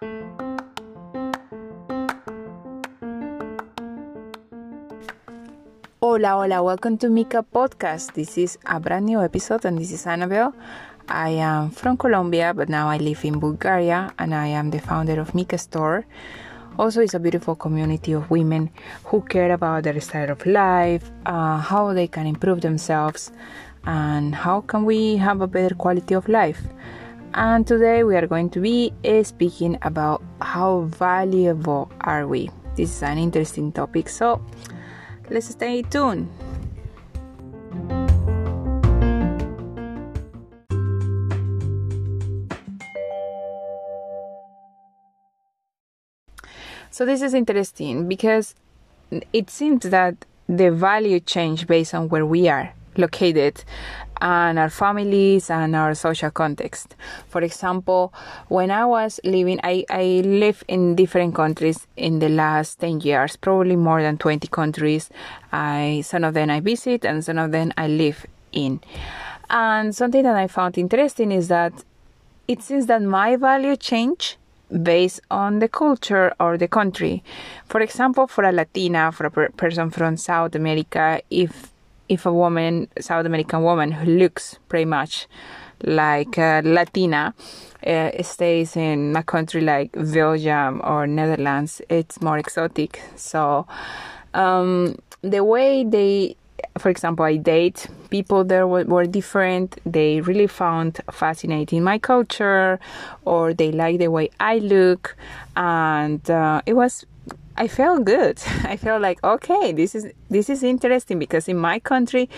Hola, hola, welcome to Mika Podcast. This is a brand new episode, and this is Annabelle. I am from Colombia, but now I live in Bulgaria, and I am the founder of Mika Store. Also, it's a beautiful community of women who care about their style of life, uh, how they can improve themselves, and how can we have a better quality of life. And today we are going to be uh, speaking about how valuable are we. This is an interesting topic, so Let's stay tuned. So this is interesting because it seems that the value change based on where we are located and our families and our social context. For example, when I was living, I, I lived in different countries in the last 10 years, probably more than 20 countries. I, some of them I visit and some of them I live in. And something that I found interesting is that it seems that my value change based on the culture or the country. For example, for a Latina, for a per- person from South America, if if a woman, South American woman who looks pretty much like a Latina, uh, stays in a country like Belgium or Netherlands, it's more exotic. So um, the way they, for example, I date people there were, were different. They really found fascinating my culture, or they like the way I look, and uh, it was I felt good. I felt like okay, this is this is interesting because in my country,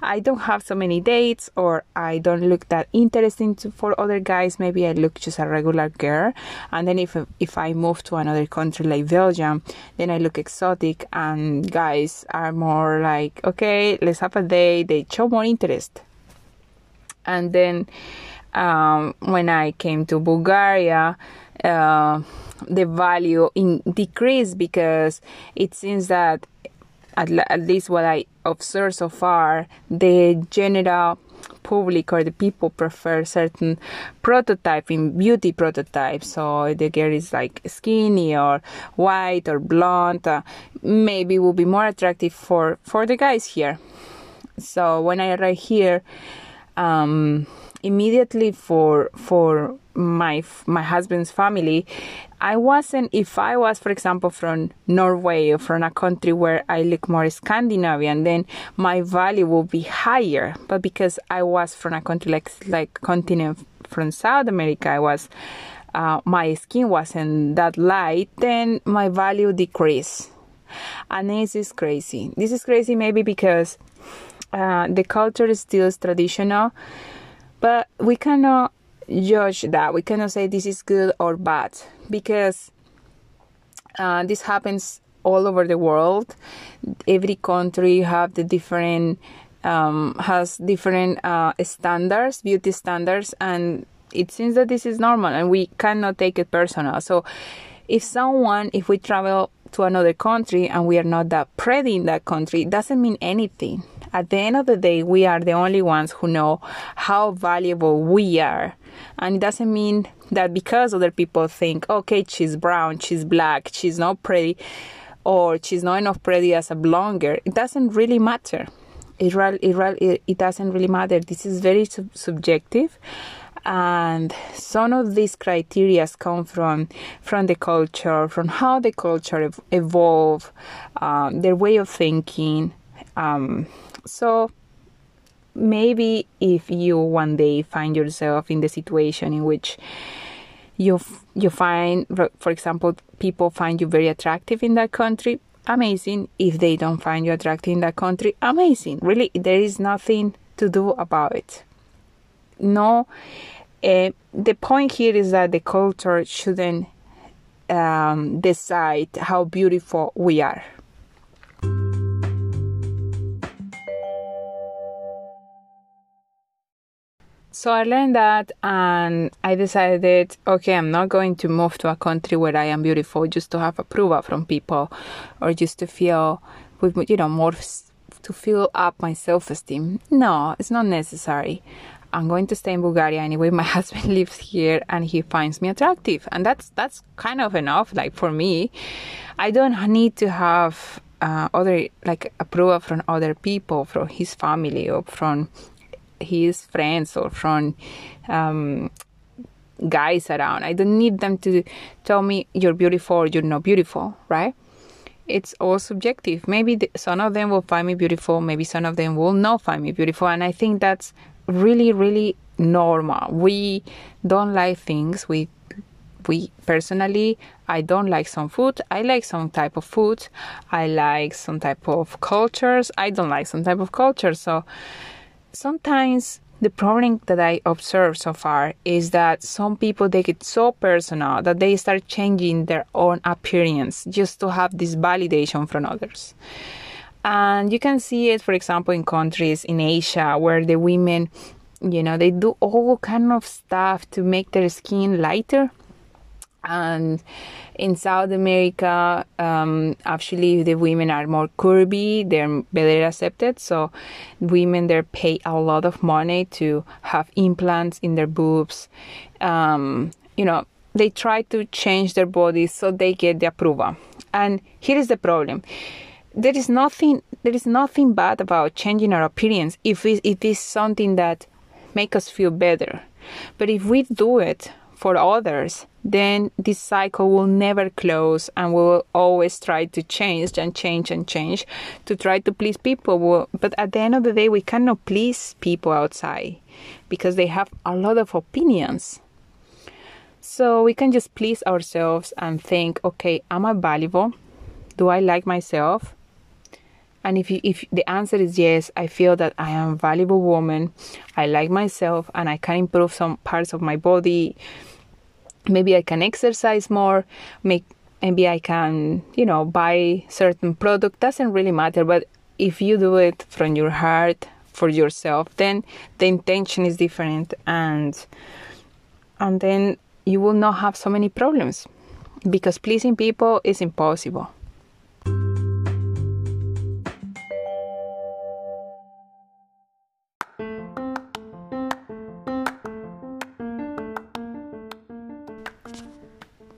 I don't have so many dates, or I don't look that interesting to, for other guys. Maybe I look just a regular girl, and then if if I move to another country like Belgium, then I look exotic, and guys are more like okay, let's have a date. They show more interest, and then um, when I came to Bulgaria. Uh, the value in decrease because it seems that at, at least what I observe so far, the general public or the people prefer certain prototype in beauty prototypes. So the girl is like skinny or white or blonde uh, maybe will be more attractive for for the guys here. So when i arrived here um, immediately for for my my husband's family. I wasn't if i was for example from norway or from a country where i look more scandinavian then my value will be higher. But because i was from a country like like continent from south america i was uh, my skin wasn't that light then my value decreased. And this is crazy. This is crazy maybe because uh, the culture is still traditional but we cannot judge that. We cannot say this is good or bad because uh, this happens all over the world. Every country have the different um, has different uh, standards, beauty standards, and it seems that this is normal, and we cannot take it personal. So, if someone, if we travel to another country and we are not that pretty in that country, doesn't mean anything at the end of the day, we are the only ones who know how valuable we are. And it doesn't mean that because other people think, okay, she's brown, she's black, she's not pretty, or she's not enough pretty as a blonde girl, it doesn't really matter. It, it, it doesn't really matter. This is very sub- subjective and some of these criteria come from from the culture from how the culture ev- evolve um, their way of thinking um, so maybe if you one day find yourself in the situation in which you you find for example people find you very attractive in that country amazing. If they don't find you attractive in that country amazing. Really there is nothing to do about it. No uh, the point here is that the culture shouldn't um, decide how beautiful we are So I learned that and I decided, okay, I'm not going to move to a country where I am beautiful just to have approval from people or just to feel with, you know, more to fill up my self esteem. No, it's not necessary. I'm going to stay in Bulgaria anyway. My husband lives here and he finds me attractive. And that's that's kind of enough like for me. I don't need to have uh, other like approval from other people, from his family or from his friends or from um, guys around. I don't need them to tell me you're beautiful you're not beautiful, right? It's all subjective. Maybe the, some of them will find me beautiful, maybe some of them will not find me beautiful, and I think that's really, really normal. We don't like things. We we personally I don't like some food. I like some type of food. I like some type of cultures. I don't like some type of culture. So sometimes the problem that I observe so far is that some people take it so personal that they start changing their own appearance just to have this validation from others. And you can see it, for example, in countries in Asia where the women, you know, they do all kind of stuff to make their skin lighter and in South America, um, actually the women are more curvy; they're better accepted. So women there pay a lot of money to have implants in their boobs. Um, you know, they try to change their bodies so they get the approval. And here is the problem: there is nothing there is nothing bad about changing our appearance if it, it is something that make us feel better. But if we do it for others, then this cycle will never close and we'll always try to change and change and change to try to please people. But at the end of the day, we cannot please people outside because they have a lot of opinions. So we can just please ourselves and think, okay, am I valuable? Do I like myself? And if you, if the answer is yes, I feel that I am a valuable woman. I like myself and I can improve some parts of my body maybe I can exercise more, make maybe I can, you know, buy certain product doesn't really matter, but if you do it from your heart for yourself, then the intention is different and and then you will not have so many problems because pleasing people is impossible.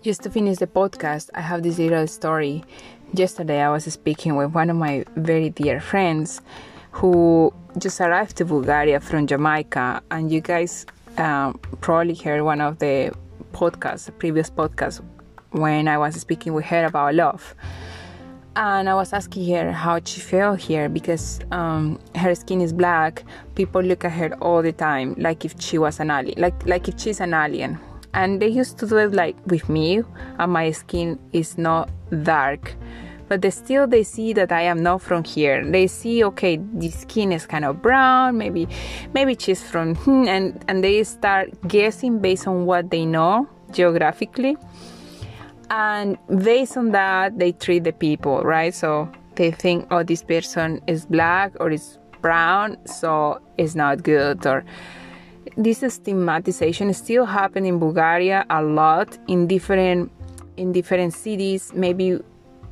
Just to finish the podcast, I have this little story. Yesterday, I was speaking with one of my very dear friends who just arrived to Bulgaria from Jamaica, and you guys um, probably heard one of the podcasts, previous podcasts, when I was speaking with her about love. And I was asking her how she felt here because um, her skin is black. People look at her all the time, like if she was an alien, like like if she's an alien and they used to do it like with me and my skin is not dark. But they still they see that i am not from here. They see okay the skin is kind of brown maybe maybe she's from and and they start guessing based on what they know geographically. And based on that they treat the people right? So they think oh this person is black or is brown so it's not good or this stigmatization still happen in Bulgaria a lot in different in different cities. Maybe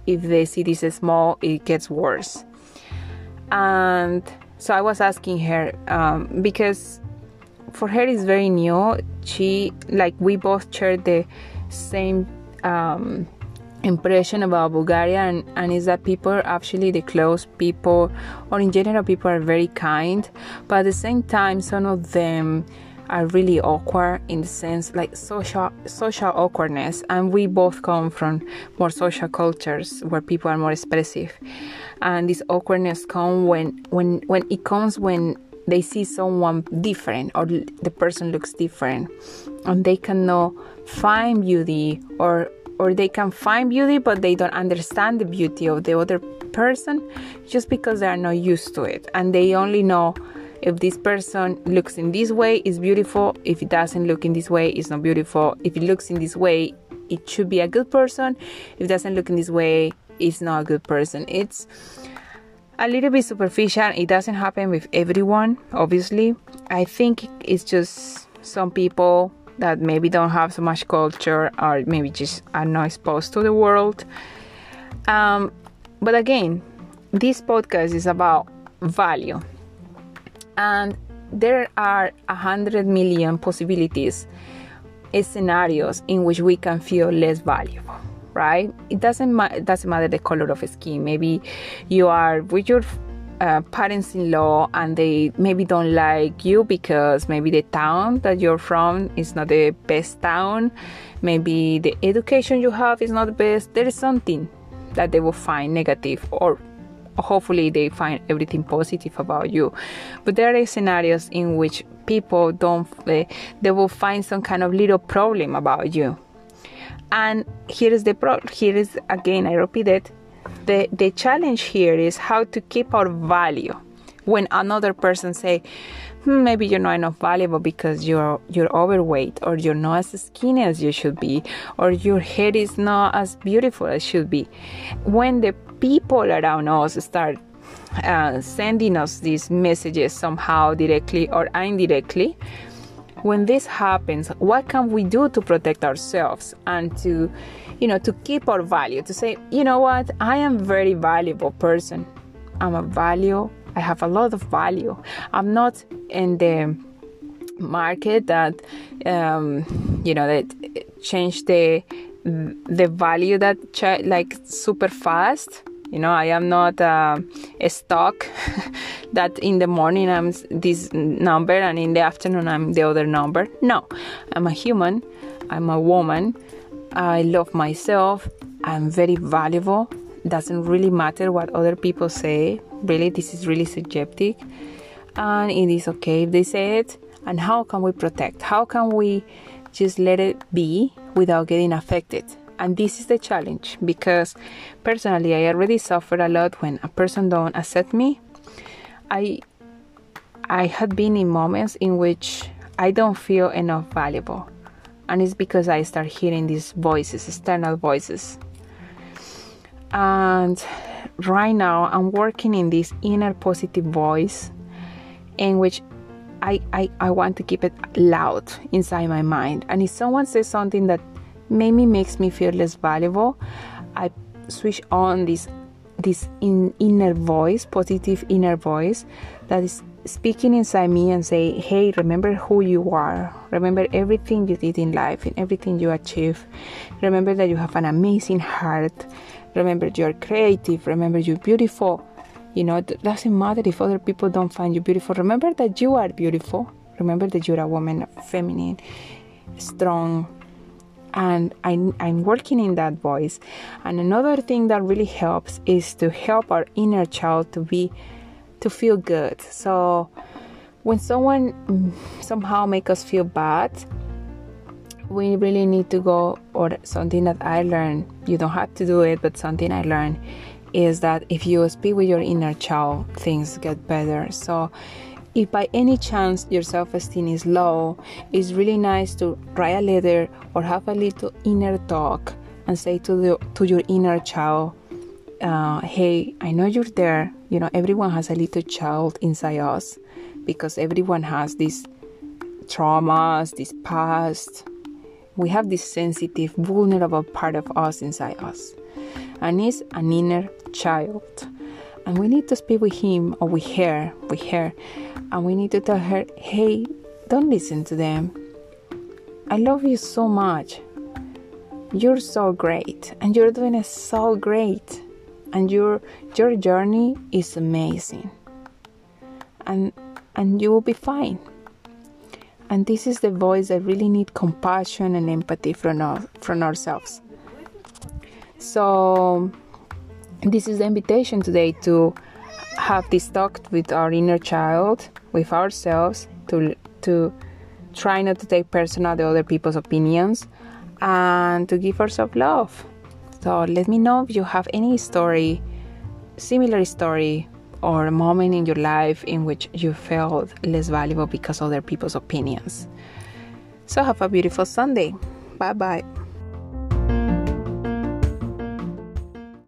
if the city is small, it gets worse. And so I was asking her um, because for her it's very new. She like we both share the same um, impression about Bulgaria and, and is that people actually the close people or in general people are very kind but at the same time some of them are really awkward in the sense like social social awkwardness. And we both come from more social cultures where people are more expressive. And this awkwardness comes when when when it comes when they see someone different or the person looks different and they cannot find beauty or or they can find beauty but they don't understand the beauty of the other person just because they are not used to it. And they only know if this person looks in this way is beautiful. If it doesn't look in this way it's not beautiful. If it looks in this way it should be a good person. If it doesn't look in this way it's not a good person. It's a little bit superficial. It doesn't happen with everyone obviously. I think it's just some people that maybe don't have so much culture or maybe just are not exposed to the world. Um, but again, this podcast is about value. And there are a hundred million possibilities scenarios in which we can feel less valuable right it doesn't ma- it doesn't matter the color of skin maybe you are with your uh, parents-in-law and they maybe don't like you because maybe the town that you're from is not the best town. Maybe the education you have is not the best. There is something that they will find negative or hopefully they find everything positive about you. But there are scenarios in which people don't uh, they will find some kind of little problem about you. And here is the pro here is again i repeat it the the challenge here is how to keep our value. When another person say hmm, maybe you're not enough valuable because you're you're overweight or you're not as skinny as you should be or your hair is not as beautiful as should be. When the people around us start uh, sending us these messages somehow directly or indirectly when this happens what can we do to protect ourselves and to you know to keep our value? To say you know what? I am a very valuable person. I'm a value. I have a lot of value. I'm not in the market that um, you know that change the the value that ch- like super fast you know i am not uh, a stock that in the morning i'm this number and in the afternoon i'm the other number. No i'm a human. I'm a woman. I love myself. I'm very valuable. Doesn't really matter what other people say. Really this is really subjective. And it is okay if they say it. And how can we protect? How can we just let it be without getting affected and this is the challenge because personally i already suffer a lot when a person don't accept me i i had been in moments in which i don't feel enough valuable and it's because i start hearing these voices external voices and right now i'm working in this inner positive voice in which I, I, I want to keep it loud inside my mind. And if someone says something that maybe makes me feel less valuable, I switch on this this in, inner voice, positive inner voice that is speaking inside me and say, "Hey, remember who you are. Remember everything you did in life and everything you achieved. Remember that you have an amazing heart. Remember you're creative. Remember you're beautiful." You know, it doesn't matter if other people don't find you beautiful. Remember that you are beautiful. Remember that you're a woman, feminine, strong. And I'm, I'm working in that voice. And another thing that really helps is to help our inner child to be, to feel good. So when someone mm, somehow make us feel bad, we really need to go, or something that I learned, you don't have to do it, but something I learned is that if you speak with your inner child, things get better. So, if by any chance your self esteem is low, it's really nice to write a letter or have a little inner talk and say to, the, to your inner child, uh, Hey, I know you're there. You know, everyone has a little child inside us because everyone has these traumas, this past. We have this sensitive, vulnerable part of us inside us and it's an inner child. And we need to speak with him or with her, with her, and we need to tell her, hey, don't listen to them. I love you so much. You're so great, and you're doing so great, and your your journey is amazing. And and you will be fine. And this is the voice that really need compassion and empathy from our, from ourselves. So, this is the invitation today to have this talk with our inner child, with ourselves, to to try not to take personal the other people's opinions, and to give ourselves love. So let me know if you have any story, similar story, or a moment in your life in which you felt less valuable because of other people's opinions. So have a beautiful Sunday. Bye bye.